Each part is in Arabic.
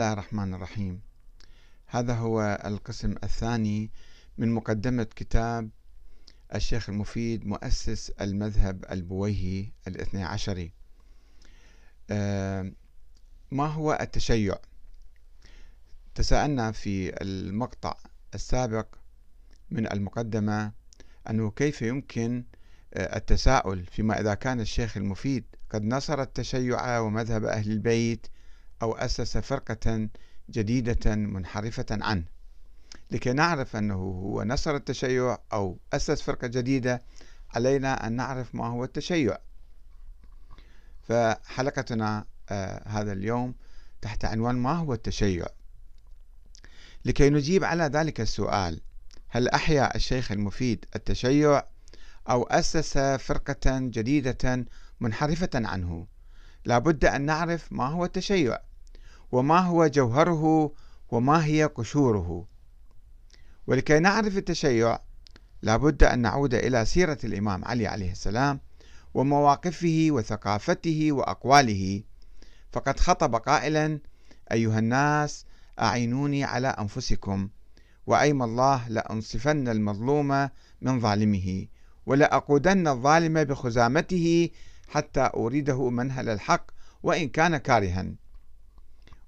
الله الرحمن الرحيم. هذا هو القسم الثاني من مقدمة كتاب الشيخ المفيد مؤسس المذهب البويهي الاثني عشري. آه، ما هو التشيع؟ تساءلنا في المقطع السابق من المقدمة أنه كيف يمكن آه، التساؤل فيما إذا كان الشيخ المفيد قد نصر التشيع ومذهب أهل البيت أو أسس فرقة جديدة منحرفة عنه. لكي نعرف أنه هو نصر التشيع أو أسس فرقة جديدة علينا أن نعرف ما هو التشيع. فحلقتنا آه هذا اليوم تحت عنوان ما هو التشيع؟ لكي نجيب على ذلك السؤال هل أحيا الشيخ المفيد التشيع أو أسس فرقة جديدة منحرفة عنه؟ لابد أن نعرف ما هو التشيع. وما هو جوهره وما هي قشوره. ولكي نعرف التشيع لابد أن نعود إلى سيرة الإمام علي عليه السلام ومواقفه وثقافته وأقواله. فقد خطب قائلا أيها الناس أعينوني على أنفسكم وأيم الله لأنصفن المظلوم من ظالمه ولأقودن الظالم بخزامته حتى أريده منهل الحق وإن كان كارها.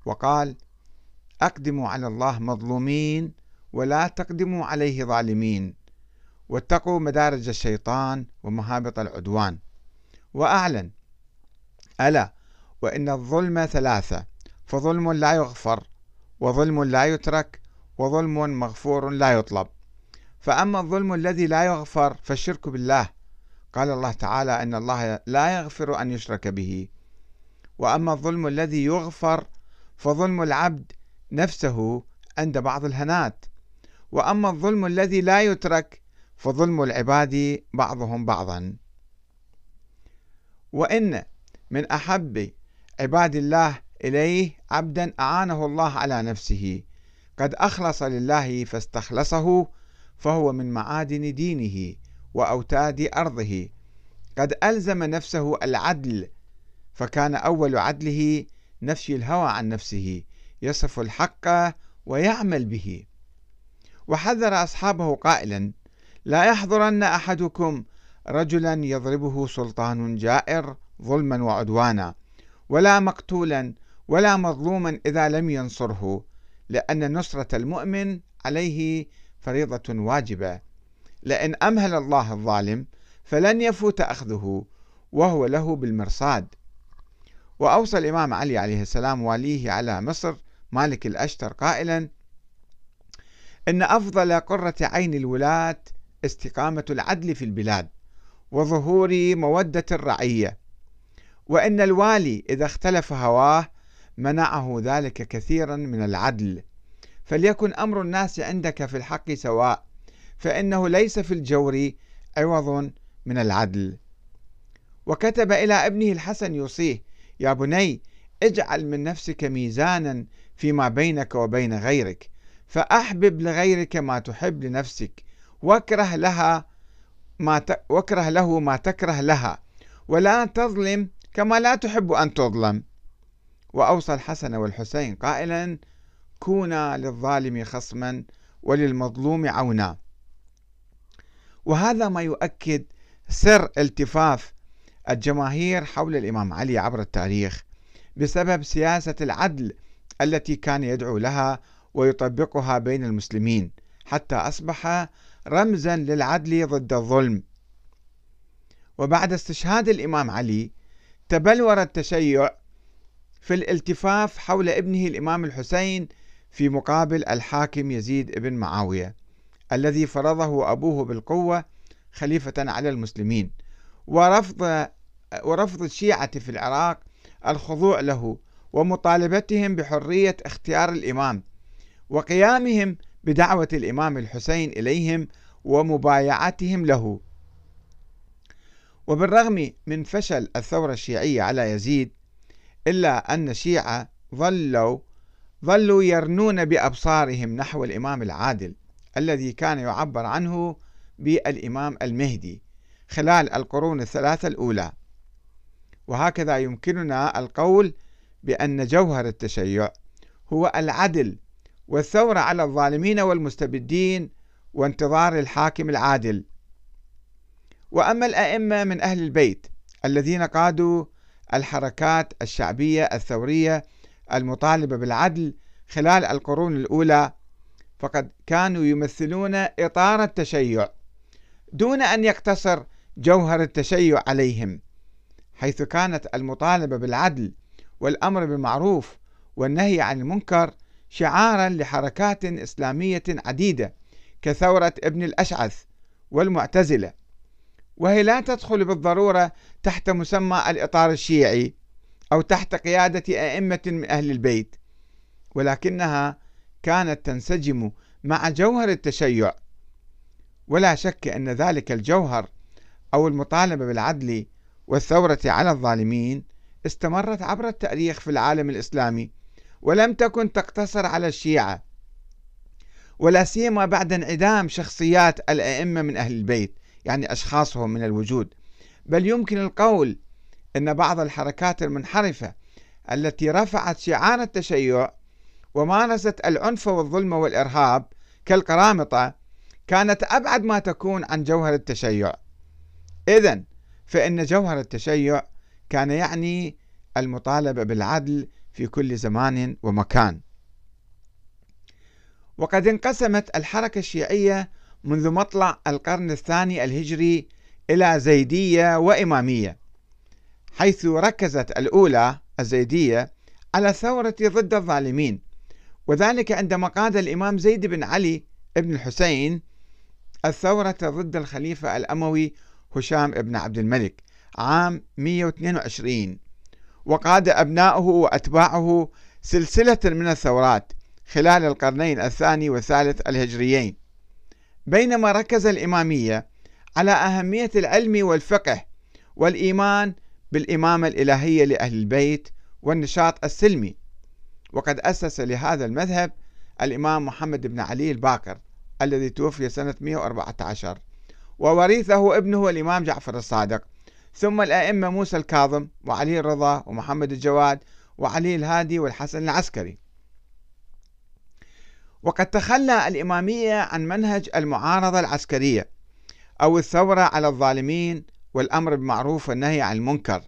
وقال أقدموا على الله مظلومين ولا تقدموا عليه ظالمين واتقوا مدارج الشيطان ومهابط العدوان. وأعلن ألا وإن الظلم ثلاثة فظلم لا يغفر وظلم لا يترك وظلم مغفور لا يطلب. فأما الظلم الذي لا يغفر فالشرك بالله. قال الله تعالى أن الله لا يغفر أن يشرك به. وأما الظلم الذي يغفر فظلم العبد نفسه عند بعض الهنات. وأما الظلم الذي لا يترك فظلم العباد بعضهم بعضا. وإن من أحب عباد الله إليه عبدا أعانه الله على نفسه. قد أخلص لله فاستخلصه فهو من معادن دينه وأوتاد أرضه. قد ألزم نفسه العدل فكان أول عدله نفي الهوى عن نفسه يصف الحق ويعمل به. وحذر أصحابه قائلا لا يحضرن أحدكم رجلا يضربه سلطان جائر ظلما وعدوانا ولا مقتولا ولا مظلوما إذا لم ينصره لأن نصرة المؤمن عليه فريضة واجبة. لئن أمهل الله الظالم فلن يفوت أخذه وهو له بالمرصاد. وأوصى الإمام علي عليه السلام واليه على مصر مالك الأشتر قائلا إن أفضل قرة عين الولاة استقامة العدل في البلاد وظهور مودة الرعية وإن الوالي إذا اختلف هواه منعه ذلك كثيرا من العدل فليكن أمر الناس عندك في الحق سواء فإنه ليس في الجور عوض من العدل. وكتب إلى ابنه الحسن يوصيه يا بني اجعل من نفسك ميزانا فيما بينك وبين غيرك فأحبب لغيرك ما تحب لنفسك واكره لها ما ت... واكره له ما تكره لها ولا تظلم كما لا تحب أن تظلم. وأوصى الحسن والحسين قائلا كونا للظالم خصما وللمظلوم عونا. وهذا ما يؤكد سر التفاف الجماهير حول الإمام علي عبر التاريخ بسبب سياسة العدل التي كان يدعو لها ويطبقها بين المسلمين حتى أصبح رمزا للعدل ضد الظلم. وبعد استشهاد الإمام علي تبلور التشيع في الالتفاف حول ابنه الإمام الحسين في مقابل الحاكم يزيد بن معاوية الذي فرضه أبوه بالقوة خليفة على المسلمين ورفض ورفض الشيعة في العراق الخضوع له ومطالبتهم بحرية اختيار الإمام وقيامهم بدعوة الإمام الحسين إليهم ومبايعتهم له. وبالرغم من فشل الثورة الشيعية على يزيد إلا أن الشيعة ظلوا ظلوا يرنون بأبصارهم نحو الإمام العادل الذي كان يعبر عنه بالإمام المهدي خلال القرون الثلاثة الأولى. وهكذا يمكننا القول بأن جوهر التشيع هو العدل والثورة على الظالمين والمستبدين وانتظار الحاكم العادل. وأما الأئمة من أهل البيت الذين قادوا الحركات الشعبية الثورية المطالبة بالعدل خلال القرون الأولى فقد كانوا يمثلون إطار التشيع دون أن يقتصر جوهر التشيع عليهم. حيث كانت المطالبة بالعدل والأمر بالمعروف والنهي عن المنكر شعارا لحركات إسلامية عديدة كثورة ابن الأشعث والمعتزلة وهي لا تدخل بالضرورة تحت مسمى الإطار الشيعي أو تحت قيادة أئمة من أهل البيت ولكنها كانت تنسجم مع جوهر التشيع. ولا شك أن ذلك الجوهر أو المطالبة بالعدل والثورة على الظالمين استمرت عبر التاريخ في العالم الإسلامي ولم تكن تقتصر على الشيعة ولا سيما بعد انعدام شخصيات الأئمة من أهل البيت يعني أشخاصهم من الوجود. بل يمكن القول أن بعض الحركات المنحرفة التي رفعت شعار التشيع ومارست العنف والظلم والإرهاب كالقرامطة كانت أبعد ما تكون عن جوهر التشيع. إذا فإن جوهر التشيع كان يعني المطالبة بالعدل في كل زمان ومكان. وقد انقسمت الحركة الشيعية منذ مطلع القرن الثاني الهجري إلى زيدية وإمامية حيث ركزت الأولى الزيدية على الثورة ضد الظالمين وذلك عندما قاد الإمام زيد بن علي بن الحسين الثورة ضد الخليفة الأموي هشام بن عبد الملك عام 122 وقاد أبناؤه وأتباعه سلسلة من الثورات خلال القرنين الثاني والثالث الهجريين. بينما ركز الإمامية على أهمية العلم والفقه والإيمان بالإمامة الإلهية لأهل البيت والنشاط السلمي. وقد أسس لهذا المذهب الإمام محمد بن علي الباقر الذي توفي سنة 114 وورثه ابنه الإمام جعفر الصادق. ثم الأئمة موسى الكاظم وعلي الرضا ومحمد الجواد وعلي الهادي والحسن العسكري. وقد تخلى الإمامية عن منهج المعارضة العسكرية أو الثورة على الظالمين والأمر بالمعروف والنهي عن المنكر.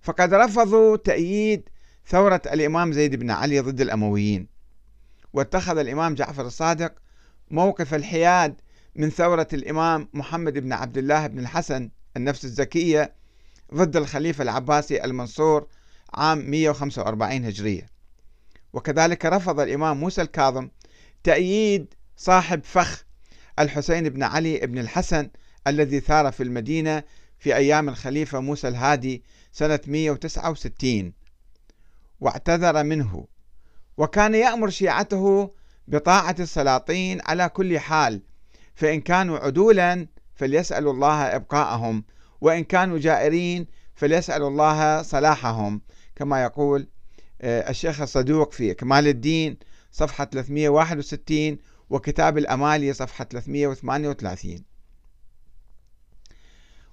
فقد رفضوا تأييد ثورة الإمام زيد بن علي ضد الأمويين. واتخذ الإمام جعفر الصادق موقف الحياد من ثورة الإمام محمد بن عبد الله بن الحسن النفس الزكية ضد الخليفة العباسي المنصور عام 145 هجرية. وكذلك رفض الإمام موسى الكاظم تأييد صاحب فخ الحسين بن علي بن الحسن الذي ثار في المدينة في أيام الخليفة موسى الهادي سنة 169 واعتذر منه وكان يأمر شيعته بطاعة السلاطين على كل حال فإن كانوا عدولا فليسألوا الله إبقاءهم وإن كانوا جائرين فليسألوا الله صلاحهم. كما يقول آه، الشيخ الصدوق في كمال الدين صفحة 361 وكتاب الأمالي صفحة 338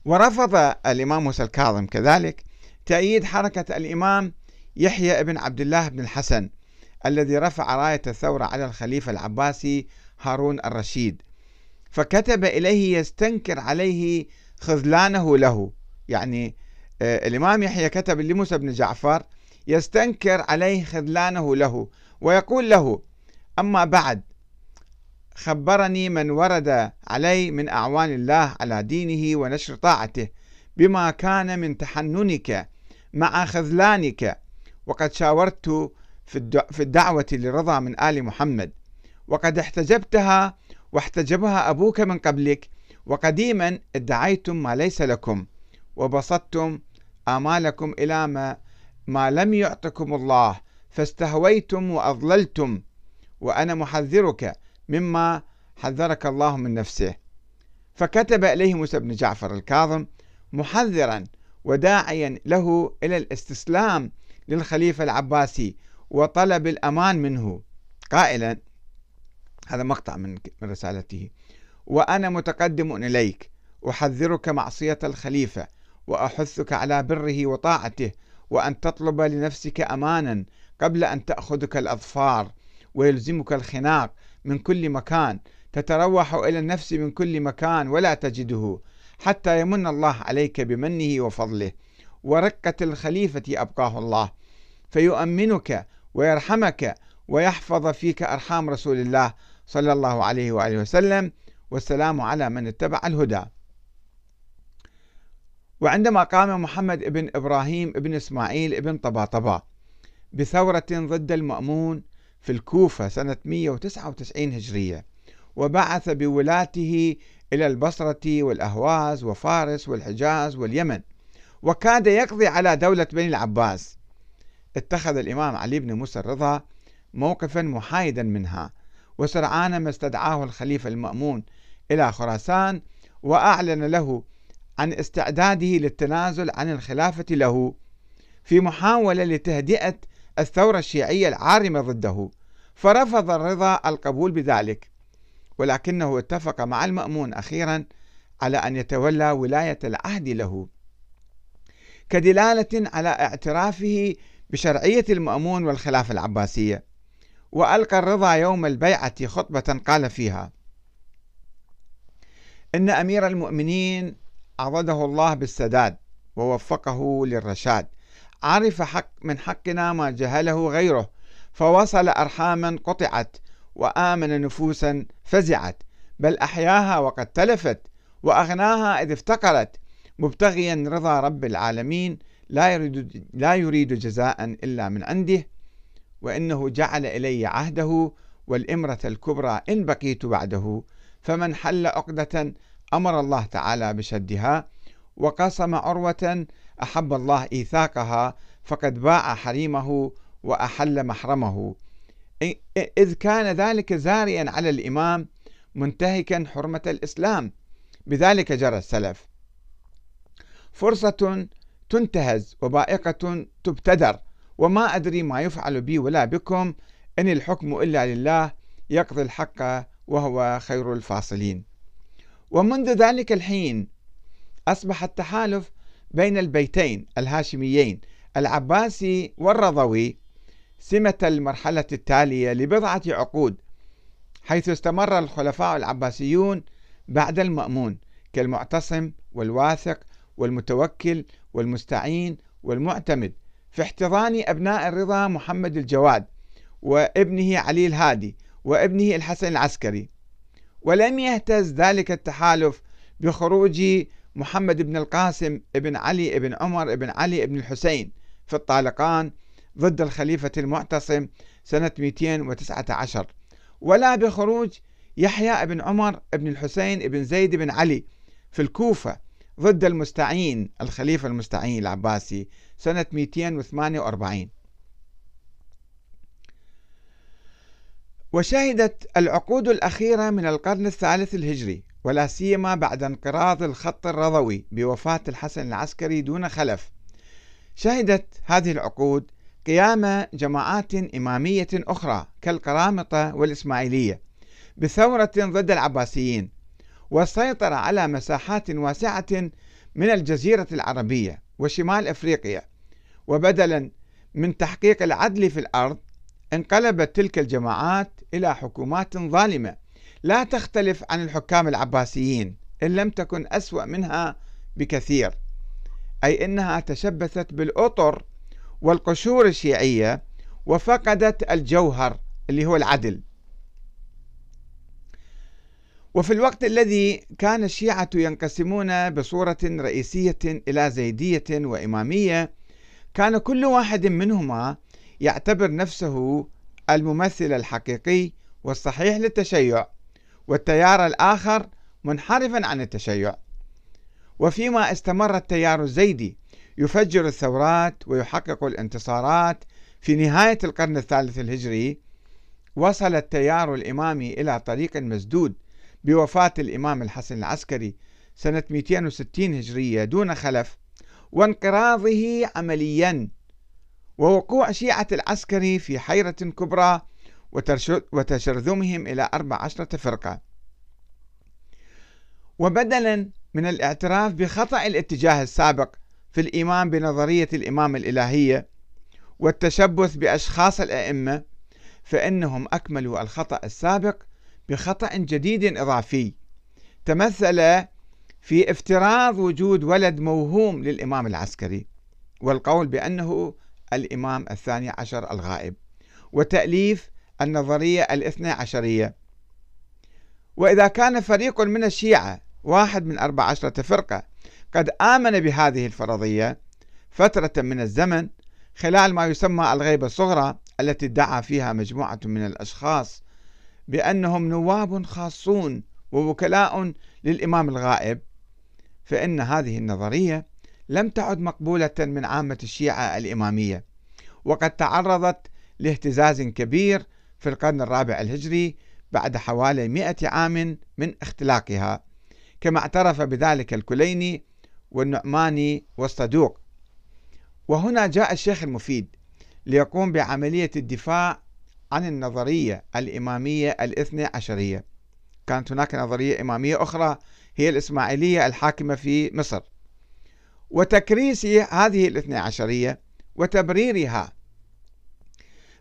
ورفض الإمام موسى الكاظم كذلك تأييد حركة الإمام يحيى بن عبد الله بن الحسن الذي رفع راية الثورة على الخليفة العباسي هارون الرشيد. فكتب إليه يستنكر عليه خذلانه له. يعني آه، الإمام يحيى كتب لموسى بن جعفر يستنكر عليه خذلانه له ويقول له أما بعد خبرني من ورد علي من أعوان الله على دينه ونشر طاعته بما كان من تحننك مع خذلانك وقد شاورت في الدعوة لرضا من آل محمد وقد احتجبتها واحتجبها أبوك من قبلك وقديما ادعيتم ما ليس لكم وبسطتم آمالكم إلى ما, ما لم يعطكم الله فاستهويتم وأضللتم وأنا محذرك مما حذرك الله من نفسه. فكتب إليه موسى بن جعفر الكاظم محذرا وداعيا له إلى الاستسلام للخليفة العباسي وطلب الأمان منه. قائلا هذا مقطع من رسالته. وأنا متقدم إليك أحذرك معصية الخليفة وأحثك على بره وطاعته وأن تطلب لنفسك أمانا قبل أن تأخذك الأظفار ويلزمك الخناق من كل مكان تتروح إلى النفس من كل مكان ولا تجده حتى يمن الله عليك بمنه وفضله. ورقة الخليفة أبقاه الله فيؤمنك ويرحمك ويحفظ فيك أرحام رسول الله. صلى الله عليه وآله وسلم والسلام على من اتبع الهدى. وعندما قام محمد بن إبراهيم بن إسماعيل بن طباطبا بثورة ضد المأمون في الكوفة سنة 199 هجرية وبعث بولاته إلى البصرة والأهواز وفارس والحجاز واليمن وكاد يقضي على دولة بني العباس. اتخذ الإمام علي بن موسى الرضا موقفا محايدا منها وسرعان ما استدعاه الخليفة المأمون إلى خراسان وأعلن له عن استعداده للتنازل عن الخلافة له في محاولة لتهدئة الثورة الشيعية العارمة ضده. فرفض الرضا القبول بذلك ولكنه اتفق مع المأمون أخيرا على أن يتولى ولاية العهد له. كدلالة على اعترافه بشرعية المأمون والخلافة العباسية. وألقى الرضا يوم البيعة خطبة قال فيها إن أمير المؤمنين عضده الله بالسداد ووفقه للرشاد. عرف حق من حقنا ما جهله غيره. فوصل أرحاما قطعت وآمن نفوسا فزعت. بل أحياها وقد تلفت وأغناها إذ افتقرت. مبتغيا رضا رب العالمين لا يريد, لا يريد جزاء إلا من عنده وإنه جعل إلي عهده والإمرة الكبرى إن بقيت بعده فمن حل عقدة أمر الله تعالى بشدها وقسم عروة أحب إيه إيثاقها فقد باع حريمه وأحل محرمه. إذ كان ذلك زاريا على الإمام منتهكا حرمة الإسلام. بذلك جرى السلف. فرصة تنتهز وبائقة تبتدر. وما أدري ما يفعل بي ولا بكم إن الحكم إلا لله يقضي الحق وهو خير الفاصلين. ومنذ ذلك الحين أصبح التحالف بين البيتين الهاشميين العباسي والرضوي سمة المرحلة التالية لبضعة عقود حيث استمر الخلفاء العباسيون بعد المأمون كالمعتصم والواثق والمتوكل والمستعين والمعتمد. في احتضان أبناء الرضا محمد الجواد وابنه علي الهادي وابنه الحسن العسكري. ولم يهتز ذلك التحالف بخروج محمد بن القاسم ابن علي ابن عمر ابن علي ابن الحسين في الطالقان ضد الخليفة المعتصم سنة 219 ولا بخروج يحيى بن عمر بن الحسين بن زيد بن علي في الكوفة ضد المستعين الخليفة المستعين العباسي سنة 248 وشهدت العقود الأخيرة من القرن الثالث الهجري ولا سيما بعد انقراض الخط الرضوي بوفاة الحسن العسكري دون خلف. شهدت هذه العقود قيام جماعات إمامية أخرى كالقرامطة والإسماعيلية بثورة ضد العباسيين والسيطرة على مساحات واسعة من الجزيرة العربية. وشمال أفريقيا. وبدلا من تحقيق العدل في الأرض انقلبت تلك الجماعات إلى حكومات ظالمة لا تختلف عن الحكام العباسيين إن لم تكن أسوأ منها بكثير أي أنها تشبثت بالأطر والقشور الشيعية وفقدت الجوهر اللي هو العدل. وفي الوقت الذي كان الشيعة ينقسمون بصورة رئيسية إلى زيدية وإمامية كان كل واحد منهما يعتبر نفسه الممثل الحقيقي والصحيح للتشيع والتيار الآخر منحرفا عن التشيع. وفيما استمر التيار الزيدي يفجر الثورات ويحقق الانتصارات في نهاية القرن الثالث الهجري وصل التيار الإمامي إلى طريق مسدود بوفاة الإمام الحسن العسكري سنة 260 هجرية دون خلف وانقراضه عمليا ووقوع شيعة العسكري في حيرة كبرى وتشرذمهم إلى أربع عشرة فرقة. وبدلا من الاعتراف بخطأ الاتجاه السابق في الإيمان بنظرية الإمام الإلهية والتشبث بأشخاص الأئمة فإنهم أكملوا الخطأ السابق بخطأ جديد إضافي. تمثل في افتراض وجود ولد موهوم للإمام العسكري والقول بأنه الإمام الثاني عشر الغائب وتأليف النظرية الاثنى عشرية. وإذا كان فريق من الشيعة واحد من أربع عشرة فرقة قد آمن بهذه الفرضية فترة من الزمن خلال ما يسمى الغيبة الصغرى التي ادعى فيها مجموعة من الأشخاص بأنهم نواب خاصون ووكلاء للإمام الغائب فإن هذه النظرية لم تعد مقبولة من عامة الشيعة الإمامية وقد تعرضت لاهتزاز كبير في القرن الرابع الهجري بعد حوالي مئة عام من اختلاقها كما اعترف بذلك الكليني والنعماني والصدوق. وهنا جاء الشيخ المفيد ليقوم بعملية الدفاع عن النظرية الإمامية الاثنى عشرية. كانت هناك نظرية إمامية أخرى هي الإسماعيلية الحاكمة في مصر. وتكريس هذه الاثنى عشرية وتبريرها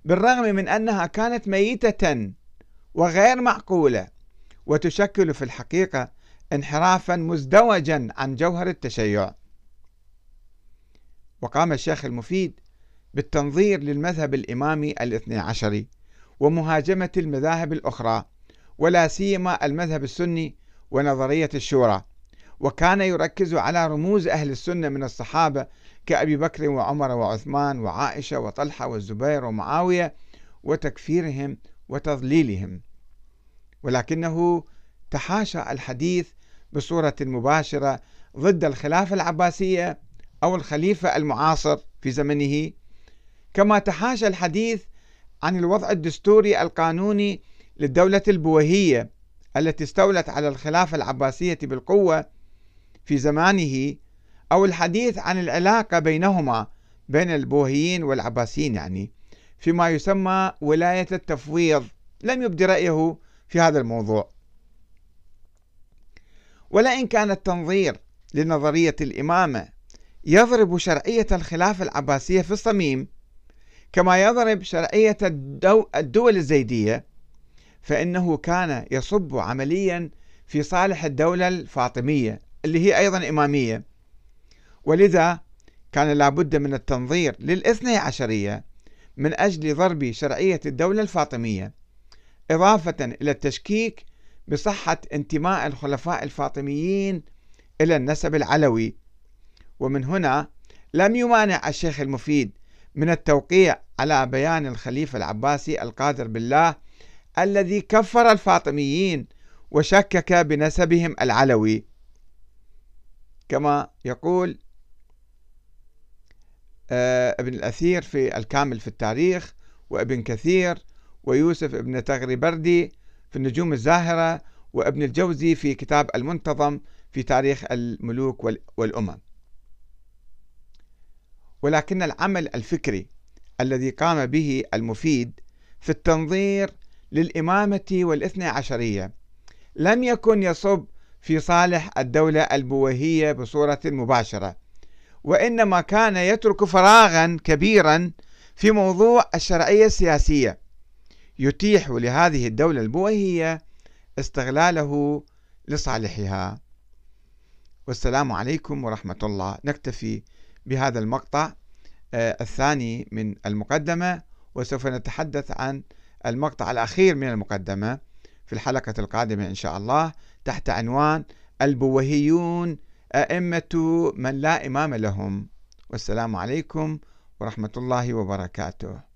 بالرغم من أنها كانت ميتة وغير معقولة وتشكل في الحقيقة انحرافا مزدوجا عن جوهر التشيع. وقام الشيخ المفيد بالتنظير للمذهب الإمامي الاثني عشري. ومهاجمة المذاهب الأخرى ولا سيما المذهب السني ونظرية الشورى. وكان يركز على رموز أهل السنة من الصحابة كأبي بكر وعمر وعثمان وعائشة وطلحة والزبير ومعاوية وتكفيرهم وتضليلهم. ولكنه تحاشى الحديث بصورة مباشرة ضد الخلافة العباسية أو الخليفة المعاصر في زمنه. كما تحاشى الحديث عن الوضع الدستوري القانوني للدولة البويهية التي استولت على الخلافة العباسية بالقوة في زمانه أو الحديث عن العلاقة بينهما بين البوهيين والعباسيين يعني فيما يسمى ولاية التفويض. لم يبدي رأيه في هذا الموضوع. ولئن كان التنظير لنظرية الإمامة يضرب شرعية الخلافة العباسية في الصميم كما يضرب شرعية الدول الزيدية فإنه كان يصب عمليا في صالح الدولة الفاطمية اللي هي أيضا إمامية. ولذا كان لابد من التنظير للاثني عشرية من أجل ضرب شرعية الدولة الفاطمية إضافة إلى التشكيك بصحة انتماء الخلفاء الفاطميين إلى النسب العلوي. ومن هنا لم يمانع الشيخ المفيد من التوقيع على بيان الخليفة العباسي القادر بالله الذي كفر الفاطميين وشكك بنسبهم العلوي. كما يقول آه، ابن الأثير في الكامل في التاريخ وابن كثير ويوسف ابن تغري بردي في النجوم الزاهرة وابن الجوزي في كتاب المنتظم في تاريخ الملوك والأمم. ولكن العمل الفكري الذي قام به المفيد في التنظير للإمامة والاثنى عشرية لم يكن يصب في صالح الدولة البويهية بصورة مباشرة وإنما كان يترك فراغا كبيرا في موضوع الشرعية السياسية يتيح لهذه الدولة البويهية استغلاله لصالحها. والسلام عليكم ورحمة الله. نكتفي بهذا المقطع آه، الثاني من المقدمة وسوف نتحدث عن المقطع الأخير من المقدمة في الحلقة القادمة إن شاء الله تحت عنوان البوهيون أئمة من لا إمام لهم. والسلام عليكم ورحمة الله وبركاته.